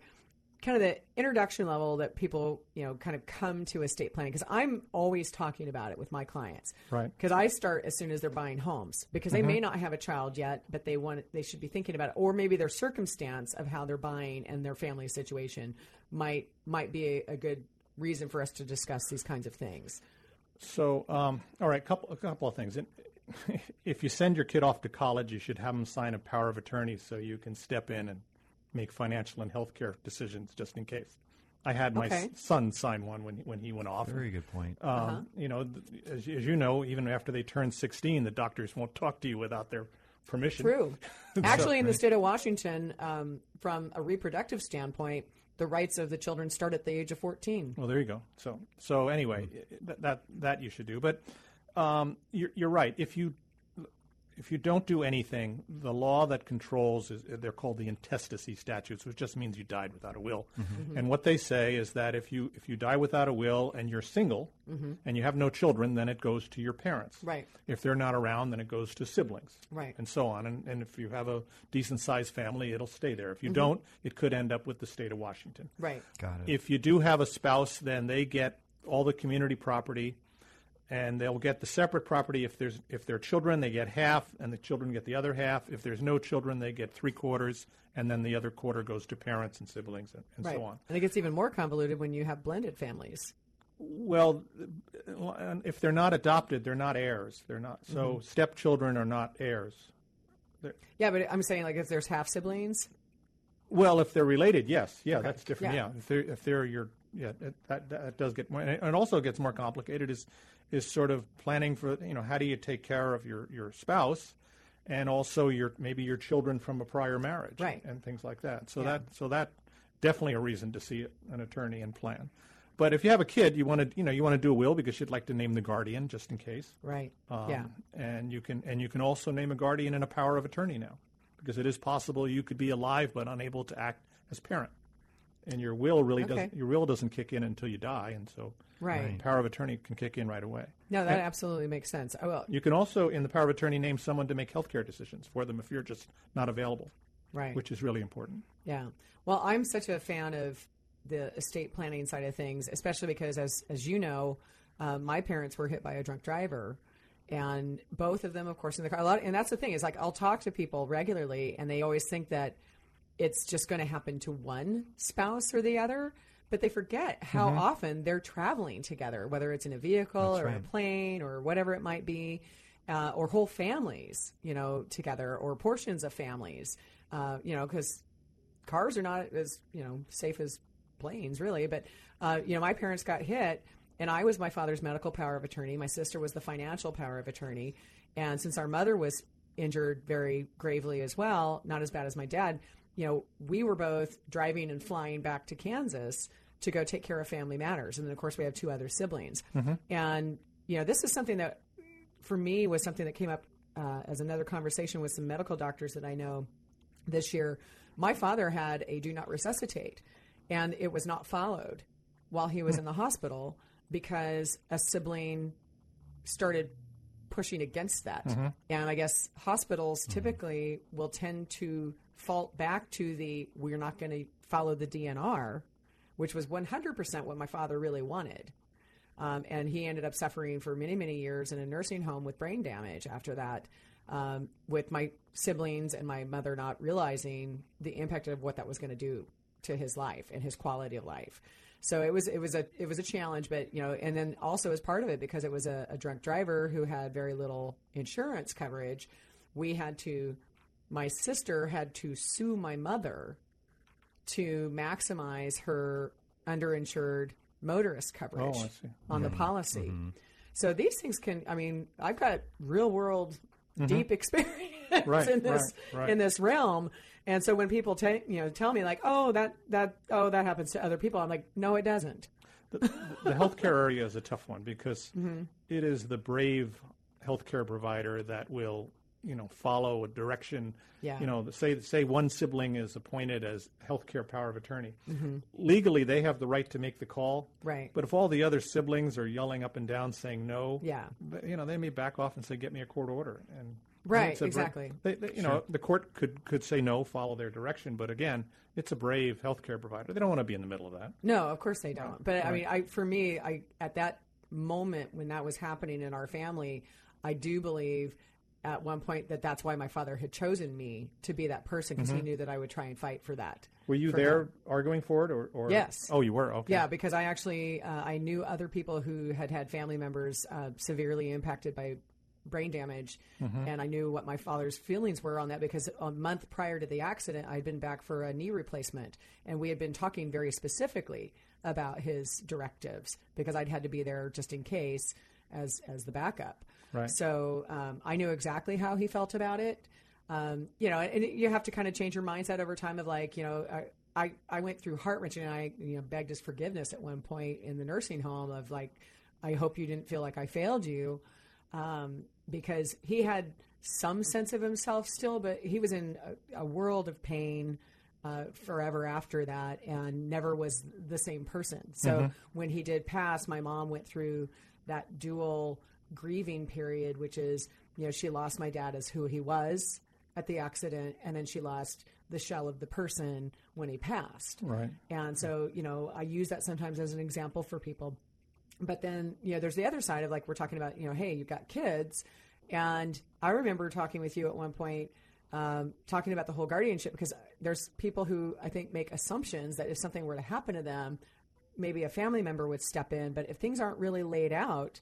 C: kind of the introduction level that people, you know, kind of come to estate planning because I'm always talking about it with my clients.
E: Right.
C: Because I start as soon as they're buying homes because they may not have a child yet, but they want they should be thinking about it, or maybe their circumstance of how they're buying and their family situation might might be a, a good reason for us to discuss these kinds of things.
E: So, um, all right, couple a couple of things. <laughs> If you send your kid off to college, you should have them sign a power of attorney so you can step in and make financial and healthcare decisions just in case. I had my
C: Okay.
E: son sign one when when he went off.
D: Very good point.
E: Um, You know, as, as you know, even after they turn 16, the doctors won't talk to you without their permission.
C: True. <laughs> Actually, in the state of Washington, um, from a reproductive standpoint, the rights of the children start at the age of 14.
E: Well, there you go. So, so anyway, that that, that you should do. But um, you're, you're right. If you if you don't do anything, the law that controls is they're called the intestacy statutes, which just means you died without a will. Mm-hmm. And what they say is that if you if you die without a will and you're single mm-hmm. and you have no children, then it goes to your parents.
C: Right.
E: If they're not around, then it goes to siblings.
C: Right.
E: And so on. And, and if you have a decent sized family, it'll stay there. If you mm-hmm. don't, it could end up with the state of Washington.
C: Right.
D: Got it.
E: If you do have a spouse, then they get all the community property, and they'll get the separate property. If there's if they're children, they get half, and the children get the other half. If there's no children, they get three quarters, and then the other quarter goes to parents and siblings and, and
C: Right.
E: so on.
C: And it gets even more convoluted when you have blended families.
E: Well, uh, if they're not adopted, they're not heirs. They're not so stepchildren are not heirs.
C: Yeah, but I'm saying like if there's half siblings,
E: Well, if they're related, yes, yeah, that's different.
C: Yeah.
E: Yeah, if they're if they're your yeah, it, that that does get more, and it also gets more complicated. Is is sort of planning for you know how do you take care of your your spouse, and also your maybe your children from a prior marriage,
C: Right.
E: and things like that. So
C: Yeah.
E: that so that definitely a reason to see an attorney and plan. But if you have a kid, you want to you know you want to do a will because you'd like to name the guardian just in case.
C: Right.
E: Um,
C: yeah.
E: And you can and you can also name a guardian and a power of attorney now, because it is possible you could be alive but unable to act as parent, and your will really
C: Okay.
E: doesn't your will doesn't kick in until you die, and so
C: Right.
E: power of attorney can kick in right away.
C: No, that
E: And
C: absolutely makes sense. Oh, well,
E: you can also in the power of attorney name someone to make healthcare decisions for them if you're just not available,
C: right.
E: which is really important.
C: Yeah. Well, I'm such a fan of the estate planning side of things, especially because, as as you know, uh, my parents were hit by a drunk driver, and both of them, of course, in the car. A lot, and that's the thing is like I'll talk to people regularly, and they always think that it's just going to happen to one spouse or the other. But they forget how often they're traveling together, whether it's in a vehicle
D: That's
C: or a plane or whatever it might be, uh, or whole families, you know, together, or portions of families, uh, you know, because cars are not as you know safe as planes really. But uh, you know my parents got hit and i was my father's medical power of attorney. My sister was the financial power of attorney. And since our mother was injured very gravely as well not as bad as my dad you know we were both driving and flying back to kansas to go take care of family matters. And then of course we have two other siblings. Mm-hmm. And you know this is something that for me was something that came up uh, as another conversation with some medical doctors that i know this year, my father had a do not resuscitate, and it was not followed while he was hmm. in the hospital because a sibling started pushing against that. Mm-hmm. And I guess hospitals mm-hmm. typically will tend to fault back to the we're not going to follow the DNR, which was 100% what my father really wanted. Um, and he ended up suffering for many, many years in a nursing home with brain damage after that, um, with my siblings and my mother not realizing the impact of what that was going to do to his life and his quality of life. So it was it was a it was a challenge, but you know, and then also as part of it because it was a, a drunk driver who had very little insurance coverage, we had to. My sister had to sue my mother to maximize her underinsured motorist coverage
E: Oh, I see.
C: on the policy. So these things can, I mean, I've got real world deep <laughs> experience
E: Right,
C: in this
E: right, right.
C: in this realm. And so when people ta- you know tell me like, "Oh, that that oh, that happens to other people." I'm like, "No, it doesn't."
E: the, the healthcare area is a tough one because <laughs>
C: Mm-hmm.
E: it is the brave healthcare provider that will, you know, follow a direction.
C: Yeah.
E: You know, say say one sibling is appointed as healthcare power of attorney.
C: Mm-hmm.
E: Legally, they have the right to make the call.
C: Right.
E: But if all the other siblings are yelling up and down saying no,
C: Yeah.
E: you know, they may back off and say, "Get me a court order." And
C: Right,
E: a
C: exactly.
E: They, they, you know, the court could could say no, follow their direction. But again, it's a brave healthcare provider. They don't want to be in the middle of that.
C: No, of course they don't. But I mean, I for me, I at that moment when that was happening in our family, I do believe at one point that that's why my father had chosen me to be that person because he knew that I would try and fight for that.
E: Were you there
C: him.
E: arguing for it, or, or
C: Yes.
E: Oh, you were. Okay.
C: Yeah, because I actually uh, I knew other people who had had family members uh, severely impacted by brain damage, and I knew what my father's feelings were on that because a month prior to the accident, I'd been back for a knee replacement, and we had been talking very specifically about his directives because I'd had to be there just in case as as the backup.
E: Right.
C: So um, I knew exactly how he felt about it. Um, you know, and you have to kind of change your mindset over time of like, you know, I, I, I went through heart wrenching and I, you know, begged his forgiveness at one point in the nursing home of like, I hope you didn't feel like I failed you. Um, because he had some sense of himself still, but he was in a, a world of pain uh, forever after that and never was the same person. So when he did pass, my mom went through that dual grieving period, which is, you know, she lost my dad as who he was at the accident, and then she lost the shell of the person when he passed.
E: Right.
C: And so, you know, I use that sometimes as an example for people. But then, you know, there's the other side of like we're talking about, you know, hey, you've got kids. And I remember talking with you at one point, um, talking about the whole guardianship because there's people who I think make assumptions that if something were to happen to them, maybe a family member would step in. But if things aren't really laid out,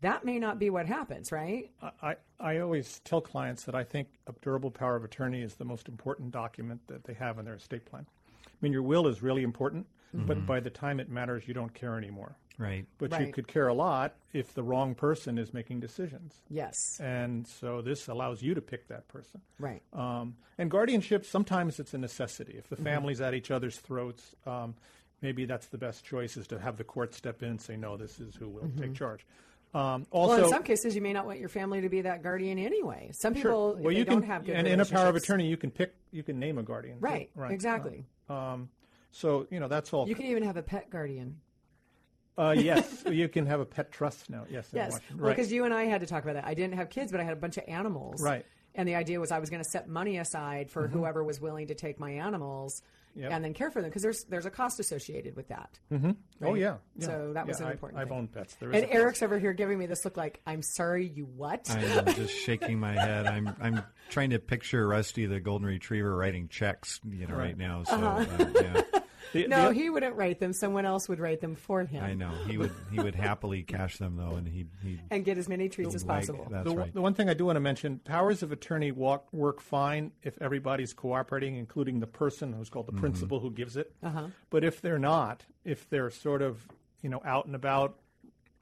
C: that may not be what happens, right?
E: I, I always tell clients that I think a durable power of attorney is the most important document that they have in their estate plan. I mean, your will is really important, but by the time it matters, you don't care anymore.
D: Right.
E: But you could care a lot if the wrong person is making decisions.
C: Yes.
E: And so this allows you to pick that person.
C: Right.
E: Um, and guardianship, sometimes it's a necessity. If the family's at each other's throats, um, maybe that's the best choice is to have the court step in and say, no, this is who will
C: Mm-hmm.
E: take charge. Um,
C: Well, in some cases, you may not want your family to be that guardian anyway. Some people,
E: well, you
C: don't
E: can,
C: have good
E: and in a power of attorney, you can pick, you can name a guardian. too.
C: Right, exactly.
E: Um, so you know that's all.
C: You can even have a pet guardian.
E: uh, yes, <laughs> you can have a pet trust now. Yes, in
C: Yes,
E: Washington.
C: well,
E: right.
C: because you and I had to talk about that. I didn't have kids, but I had a bunch of animals.
E: Right. Mm-hmm.
C: And the idea was I was going to set money aside for whoever was willing to take my animals
E: Yep.
C: and then care for them because there's there's a cost associated with that.
E: oh
C: right?
E: yeah, yeah.
C: So that was an
E: I-
C: important
E: I've
C: thing.
E: owned pets. There is
C: And
E: a
C: Eric's over here giving me this look like, I'm sorry, you what?
D: I am just shaking my head. I'm I'm trying to picture Rusty the golden retriever writing checks, you know, right, now. So uh, yeah,
E: The-
C: no,
E: the-
C: he wouldn't write them. Someone else would write them for him.
D: I know he would he would happily cash them though, and he he
C: And get as many treats as
D: like-
C: possible.
D: That's
E: the, one-
D: right.
E: the one thing I do want to mention: powers of attorney walk, work fine if everybody's cooperating, including the person who's called the
D: Mm-hmm.
E: principal who gives it.
C: Uh-huh.
E: But if they're not, if they're sort of you know out and about,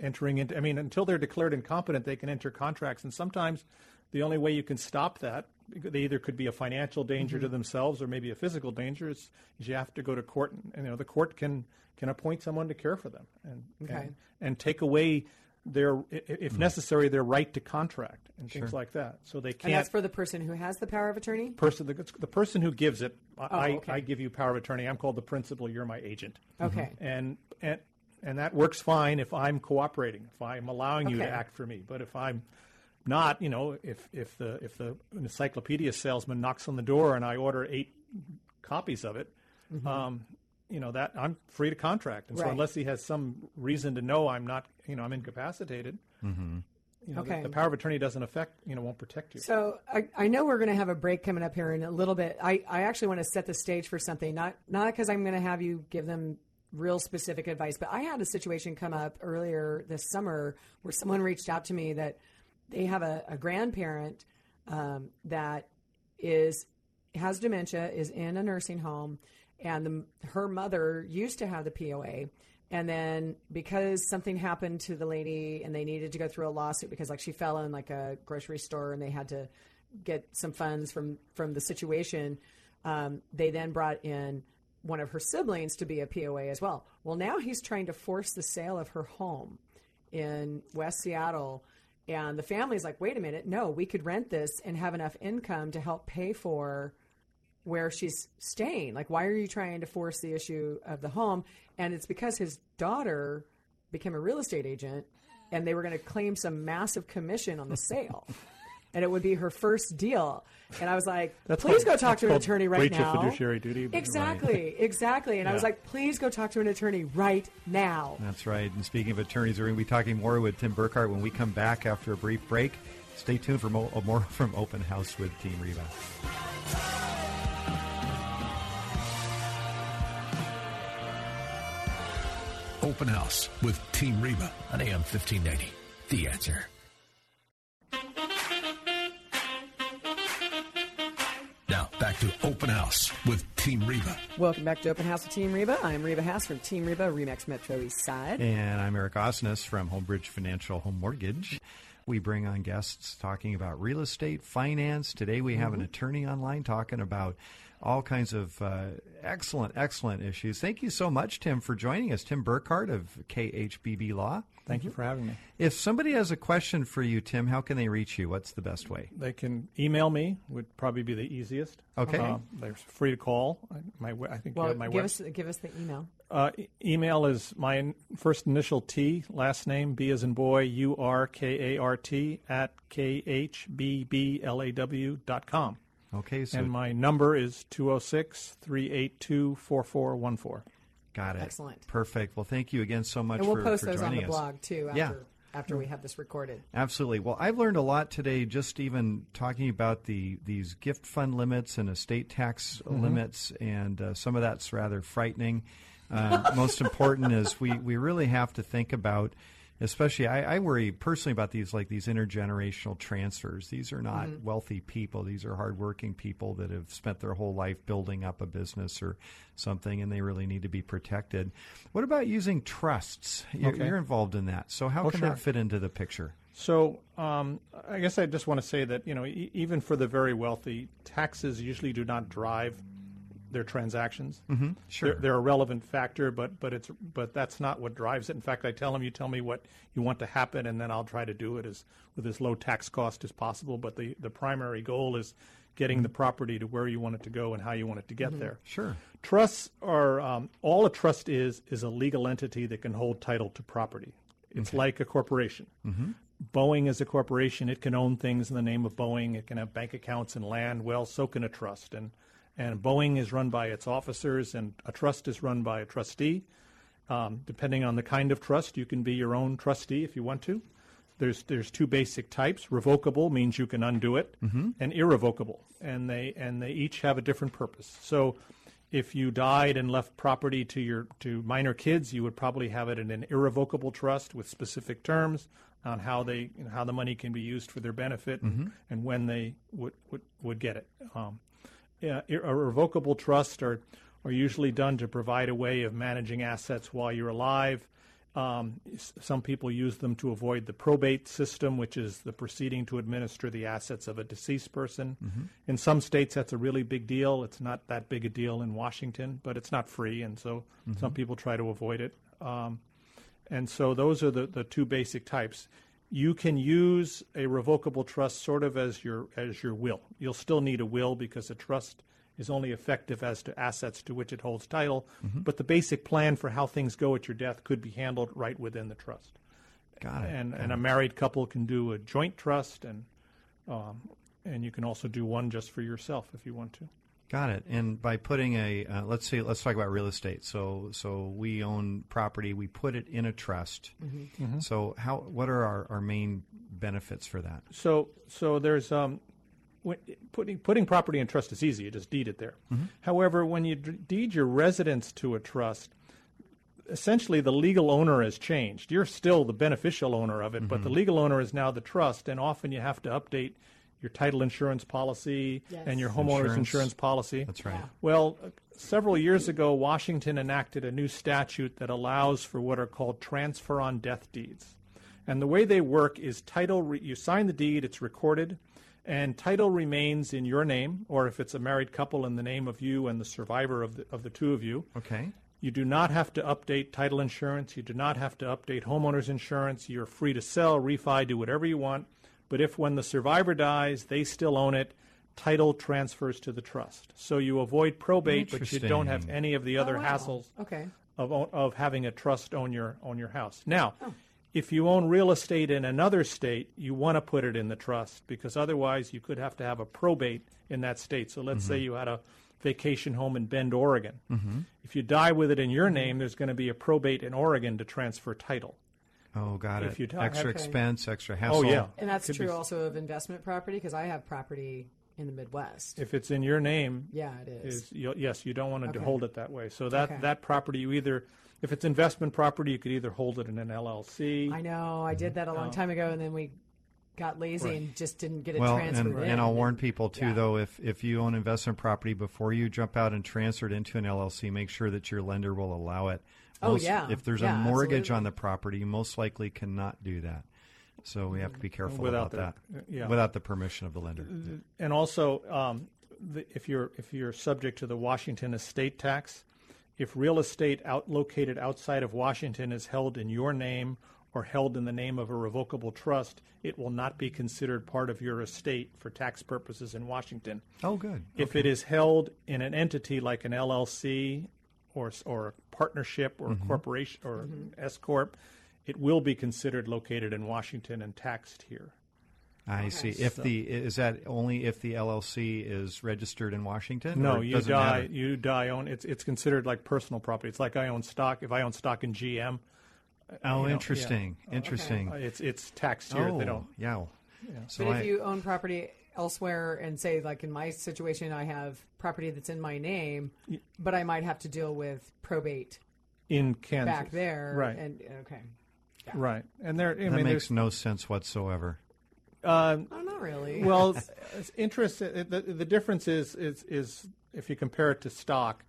E: entering into, I mean, until they're declared incompetent, they can enter contracts, and sometimes the only way you can stop that, they either could be a financial danger
C: Mm-hmm.
E: to themselves or maybe a physical danger, is, is you have to go to court, and, and, you know the court can can appoint someone to care for them and
C: Okay.
E: and, and take away their, i- i- if hmm. necessary, their right to contract and things like that. So they
C: and
E: can't.
C: And that's for the person who has the power of attorney?
E: person the, the person who gives it. I,
C: Oh, okay.
E: I give you power of attorney. I'm called the principal. You're my agent. Mm-hmm.
C: Okay. Mm-hmm.
E: And and and that works fine if I'm cooperating. If I'm allowing you to act for me. But if I'm not, you know, if if the if the encyclopedia salesman knocks on the door and I order eight copies of it, um, you know that I'm free to contract. And so
C: Mm-hmm.
E: Unless he has some reason to know I'm not, you know, I'm incapacitated. You know, the-
C: Okay.
E: the, power of attorney doesn't affect, you know, won't protect you.
C: So I, I know we're going to have a break coming up here in a little bit. I, I actually want to set the stage for something, not not because I'm going to have you give them real specific advice, but I had a situation come up earlier this summer where someone reached out to me that they have a, a grandparent um, that is has dementia, is in a nursing home, and the, her mother used to have the POA. And then because something happened to the lady and they needed to go through a lawsuit because like she fell in like a grocery store and they had to get some funds from from the situation, um, they then brought in one of her siblings to be a POA as well. Well, now he's trying to force the sale of her home in West Seattle. And the family's like, wait a minute, no, we could rent this and have enough income to help pay for where she's staying. Like, why are you trying to force the issue of the home? And it's because his daughter became a real estate agent and they were going to claim some massive commission on the sale. And it would be her first deal. And I was like,
E: That's
C: please
E: called-
C: go talk to an attorney right
E: breach
C: now.
E: of fiduciary duty. but-
C: Exactly, exactly. And I was like, please go talk to an attorney right now.
D: That's right. And speaking of attorneys, we're going to be talking more with Tim Burkart when we come back after a brief break. Stay tuned for more <laughs> from Open House with Team Reba.
B: Open House with Team Reba on AM 1590. The answer. To Open House with Team Reba.
C: Welcome back to Open House with Team Reba. I'm Reba Haas from Team Reba, Remax Metro East Side.
D: And I'm Eric Osnes from Homebridge Financial Home Mortgage. We bring on guests talking about real estate, finance. Today we have an mm-hmm. attorney online talking about all kinds of uh, excellent, excellent issues. Thank you so much, Tim, for joining us. Tim Burkart of KHBB Law.
E: Thank you for having me.
D: If somebody has a question for you, Tim, how can they reach you? What's the best way?
E: They can email me. Would probably be the easiest.
D: Okay.
E: Uh, they're free to call. I- My I think you
C: Well,
E: have my
C: give
E: web.
C: us give us the email.
E: Uh, e- email is my first initial T, last name B as in boy U R K A R T at k h b b l a w dot com.
D: Okay, so
E: And my number is 206 382 4414.
D: got it.
C: Excellent.
D: Perfect. Well, thank you again so much
C: And we'll
D: for,
C: post
D: for
C: those on
D: joining
C: the
D: us.
C: blog too after
D: Yeah.
C: after we have this recorded.
D: Absolutely. Well, I've learned a lot today just even talking about the these gift fund limits and estate tax
C: Mm-hmm.
D: limits, and uh, some of that's rather frightening. Uh, most important is we, we really have to think about, especially I, I worry personally about these like these intergenerational transfers. These are not
C: Mm-hmm.
D: wealthy people; these are hardworking people that have spent their whole life building up a business or something, and they really need to be protected. What about using trusts? You're,
E: Okay.
D: you're involved in that, so how
E: Oh,
D: can
E: sure.
D: that fit into the picture?
E: So um, I guess I just want to say that you know e- even for the very wealthy, taxes usually do not drive their transactions.
D: Mm-hmm. Sure.
E: They're, they're a relevant factor, but but it's but that's not what drives it. In fact, I tell them, you tell me what you want to happen, and then I'll try to do it as with as low tax cost as possible. But the the primary goal is getting the property to where you want it to go and how you want it to get there.
D: Sure.
E: Trusts are um, all a trust is is a legal entity that can hold title to property. It's like a corporation. Boeing is a corporation; it can own things in the name of Boeing. It can have bank accounts and land. Well, so can a trust, and and Boeing is run by its officers, and a trust is run by a trustee. Um, depending on the kind of trust, you can be your own trustee if you want to. There's there's two basic types. Revocable means you can undo it, and irrevocable, and they and they each have a different purpose. So, if you died and left property to your to minor kids, you would probably have it in an irrevocable trust with specific terms on how they you know, how the money can be used for their benefit and, and when they would would, would get it. Um, yeah, a revocable trust are are usually done to provide a way of managing assets while you're alive. Um, some people use them to avoid the probate system, which is the proceeding to administer the assets of a deceased person. In some states, that's a really big deal. It's not that big a deal in Washington, but it's not free, and so some people try to avoid it. Um, and so those are the, the two basic types. You can use a revocable trust sort of as your as your will. You'll still need a will because a trust is only effective as to assets to which it holds title. But the basic plan for how things go at your death could be handled right within the trust.
D: Got it.
E: And
D: Got
E: and
D: it.
E: a married couple can do a joint trust, and um, and you can also do one just for yourself if you want to.
D: Got it. And by putting a, uh, let's say, let's talk about real estate. So, so we own property, we put it in a trust.
E: Mm-hmm.
D: So, how, what are our, our main benefits for that?
E: So, so there's um, when, putting putting property in trust is easy. You just deed it there. However, when you deed your residence to a trust, essentially the legal owner has changed. You're still the beneficial owner of it, but the legal owner is now the trust, and often you have to update your title insurance policy
C: Yes.
E: and your homeowner's
D: Insurance.
E: insurance policy.
D: That's right.
E: Well, uh, several years ago, Washington enacted a new statute that allows for what are called transfer on death deeds. And the way they work is title, re- you sign the deed, it's recorded, and title remains in your name, or if it's a married couple, in the name of you and the survivor of the, of the two of you.
D: Okay.
E: You do not have to update title insurance. You do not have to update homeowners insurance. You're free to sell, refi, do whatever you want. But if when the survivor dies, they still own it, title transfers to the trust. So you avoid probate, but you don't have any of the oh, other
C: wow.
E: hassles
C: Okay.
E: of of having a trust own your own your house. Now, oh. if you own real estate in another state, you want to put it in the trust because otherwise you could have to have a probate in that state. So let's say mm-hmm. you had a vacation home in Bend, Oregon. Mm-hmm. If you die with it in your mm-hmm. name, there's going to be a probate in Oregon to transfer title.
D: Oh, got
E: If
D: it.
E: you talk-
D: extra
C: Okay.
D: expense, extra oh, hassle.
E: Oh yeah,
C: And that's
E: Could
C: true
E: be-
C: also of investment property because I have property in the Midwest.
E: If it's in your name,
C: yeah, it is.
E: is you, yes, you don't want to
C: Okay.
E: hold it that way. So that
C: Okay.
E: that property you either if it's investment property, you could either hold it in an LLC.
C: I know. I did that a long time ago, and then we got lazy
E: Right.
C: and just didn't get it
D: Well,
C: transferred
D: and,
C: in.
D: and I'll warn people too,
C: yeah.
D: though, if if you own investment property before you jump out and transfer it into an LLC, make sure that your lender will allow it.
C: Oh,
D: Most-
C: yeah.
D: If there's
C: Yeah,
D: a mortgage
C: absolutely.
D: on the property, you most likely cannot do that. So we have to be careful
E: Without
D: about
E: the-
D: that.
E: yeah.
D: Without the permission of the lender.
E: and also um, the, if you're if you're subject to the Washington estate tax, if real estate out located outside of Washington is held in your name or held in the name of a revocable trust, it will not be considered part of your estate for tax purposes in Washington.
D: Oh, good.
E: If it is held in an entity like an LLC or or a partnership or a corporation or mm-hmm. S corp, it will be considered located in Washington and taxed here.
D: I see. If the is that only if the LLC is registered in Washington?
E: No, you die.
D: matter?
E: You die own. It's it's considered like personal property. It's like I own stock. If I own stock in GM, uh,
D: Oh,
E: you know,
D: interesting. Interesting.
E: uh, it's it's taxed here.
D: Oh,
E: They don't.
D: yeah. So
C: But
D: I,
C: if you own property elsewhere, and say, like in my situation, I have property that's in my name, but I might have to deal with probate
E: In Kansas,
C: back there.
E: right?
C: And okay.
E: right, and there. I
D: that
E: mean,
D: makes no sense whatsoever.
E: Um,
C: Oh, not really.
E: well, <laughs> it's, it's interesting. The, the difference is is is if you compare it to stock,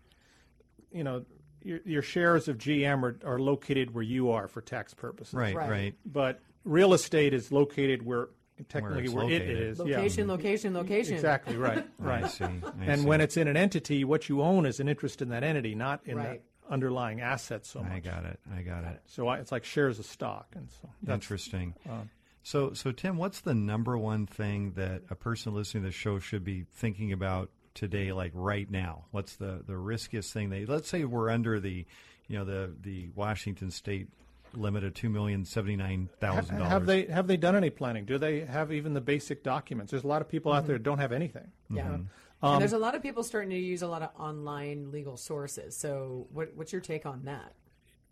E: you know, your, your shares of GM are, are located where you are for tax purposes.
D: Right,
C: Right.
D: right.
E: But real estate is located where technically
D: it's
E: where, it
D: located.
E: is.
C: Location,
E: yeah.
C: location, location.
E: Exactly right. <laughs>
D: I
E: Right.
D: see. I
E: and
D: see.
E: when it's in an entity, what you own is an interest in that entity, not in
C: Right.
E: the underlying asset so much.
D: I got it. I got it.
E: So I, it's like shares of stock, and so that's
D: Interesting.
E: um,
D: so, so Tim, what's the number one thing that a person listening to the show should be thinking about today, like right now? What's the, the riskiest thing they? Let's say we're under the, you know, the the Washington State limit of two million seventy nine thousand dollars.
E: Have they have they done any planning? Do they have even the basic documents? There's a lot of people
C: Mm-hmm.
E: out there that don't have anything.
C: Yeah.
D: Mm-hmm.
C: and
E: Um,
C: there's a lot of people starting to use a lot of online legal sources. So, what, what's your take on that?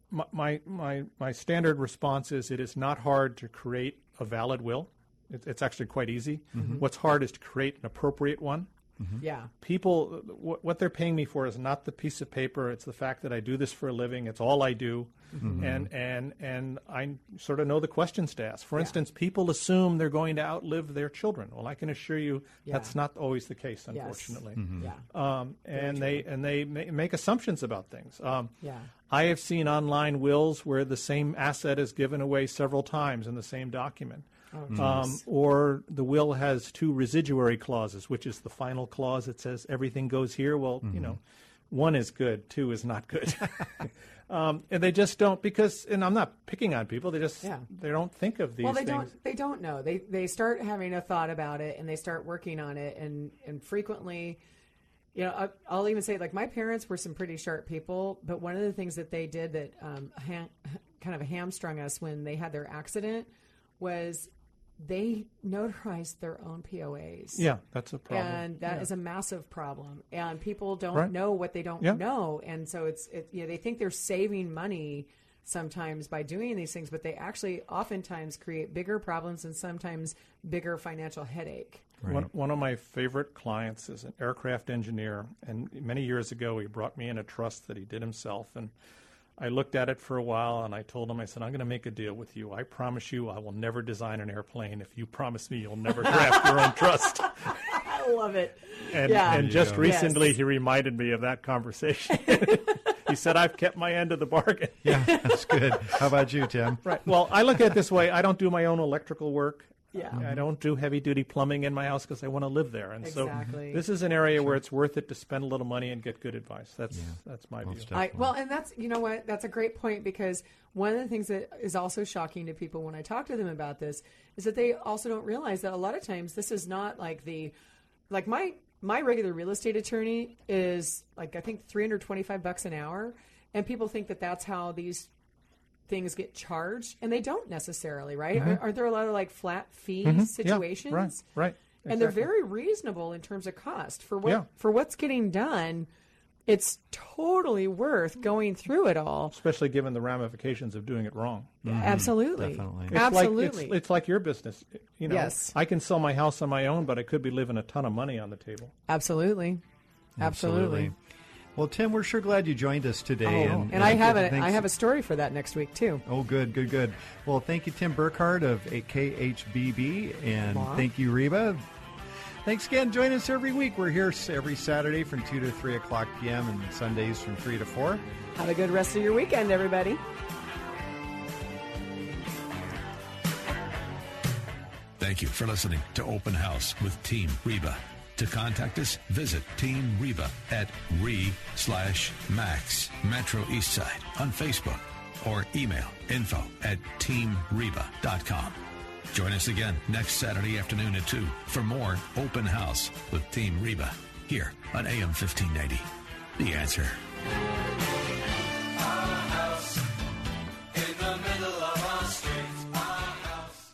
E: My, my my my standard response is it is not hard to create a valid will. It, it's actually quite easy.
C: Mm-hmm.
E: What's hard is to create an appropriate one.
C: Yeah.
E: People, what, what they're paying me for is not the piece of paper. It's the fact that I do this for a living. It's all I do, and and and I sort of know the questions to ask. For instance, people assume they're going to outlive their children. Well, I can assure you
C: Yeah.
E: that's not always the case,
C: Yes.
E: unfortunately.
C: Yeah.
E: Um, and they and they ma- make assumptions about things. Um,
C: Yeah.
E: I have seen online wills where the same asset is given away several times in the same document.
C: Oh,
E: um, or the will has two residuary clauses, which is the final clause that says everything goes here. Well, you know, one is good, two is not good. <laughs> um, and they just don't because, and I'm not picking on people. They just
C: Yeah.
E: they don't think of these
C: well, they
E: things.
C: don't. They don't know. They they start having a thought about it, and they start working on it, and and frequently, you know, I, I'll even say like my parents were some pretty sharp people, but one of the things that they did that um, ha- kind of hamstrung us when they had their accident was they notarize their own POAs.
E: Yeah, that's a problem.
C: and that is
E: Yeah.
C: a massive problem. And people don't
E: Right.
C: know what they don't
E: Yeah.
C: know, and so it's it, you know they think they're saving money sometimes by doing these things, but they actually oftentimes create bigger problems and sometimes bigger financial headache.
E: One, one of my favorite clients is an aircraft engineer, and many years ago he brought me in a trust that he did himself, and I looked at it for a while, and I told him, I said, I'm going to make a deal with you. I promise you, I will never design an airplane if you promise me you'll never draft your own trust. <laughs>
C: I love it.
E: And,
C: Yeah.
E: and just
D: Yeah.
E: recently,
C: Yes.
E: he reminded me of that conversation. <laughs> he said, I've kept my end of the bargain.
D: Yeah, that's good. How about you, Tim?
E: Right. Well, I look at it this way I don't do my own electrical work.
C: Yeah.
E: I mm-hmm. don't do heavy duty plumbing in my house because I want to live there. And
C: Exactly.
E: so this is an area where it's worth it to spend a little money and get good advice. That's that's my
D: Most
E: view.
C: I, well, and that's you know what that's a great point because one of the things that is also shocking to people when I talk to them about this is that they also don't realize that a lot of times this is not like the like my my regular real estate attorney is like I think three hundred twenty five bucks an hour, and people think that that's how these things get charged, and they don't necessarily, right? Are, aren't there a lot of like flat fee situations?
E: Mm-hmm. Yeah, right, right.
C: and they're very reasonable in terms of cost for what
E: Yeah.
C: for what's getting done. It's totally worth going through it all.
E: especially given the ramifications of doing it wrong.
C: Absolutely,
D: Definitely.
E: It's
C: absolutely.
E: Like, it's, it's like your business. You know,
C: Yes.
E: I can sell my house on my own, but I could be leaving a ton of money on the table.
C: absolutely, absolutely.
D: Well, Tim, we're sure glad you joined us today.
C: Oh,
D: and,
C: and I have a have a story for that next week too.
D: Oh, good, good, good. Well, thank you, Tim Burkart of KHBB, and
C: Aw.
D: thank you, Reba. Thanks again. Join us every week. We're here every Saturday from 2 to 3 o'clock p.m. and Sundays from 3 to 4.
C: Have a good rest of your weekend, everybody.
B: Thank you for listening to Open House with Team Reba. To contact us, visit Team Reba at re slash max Metro East Side on Facebook or email info at teamreba.com. Join us again next Saturday afternoon at 2 for more Open House with Team Reba here on AM 1590. The answer.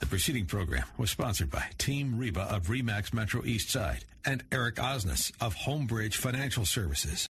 B: The preceding program was sponsored by Team Reba of Remax Metro East Side and Eric Osnes of Homebridge Financial Services.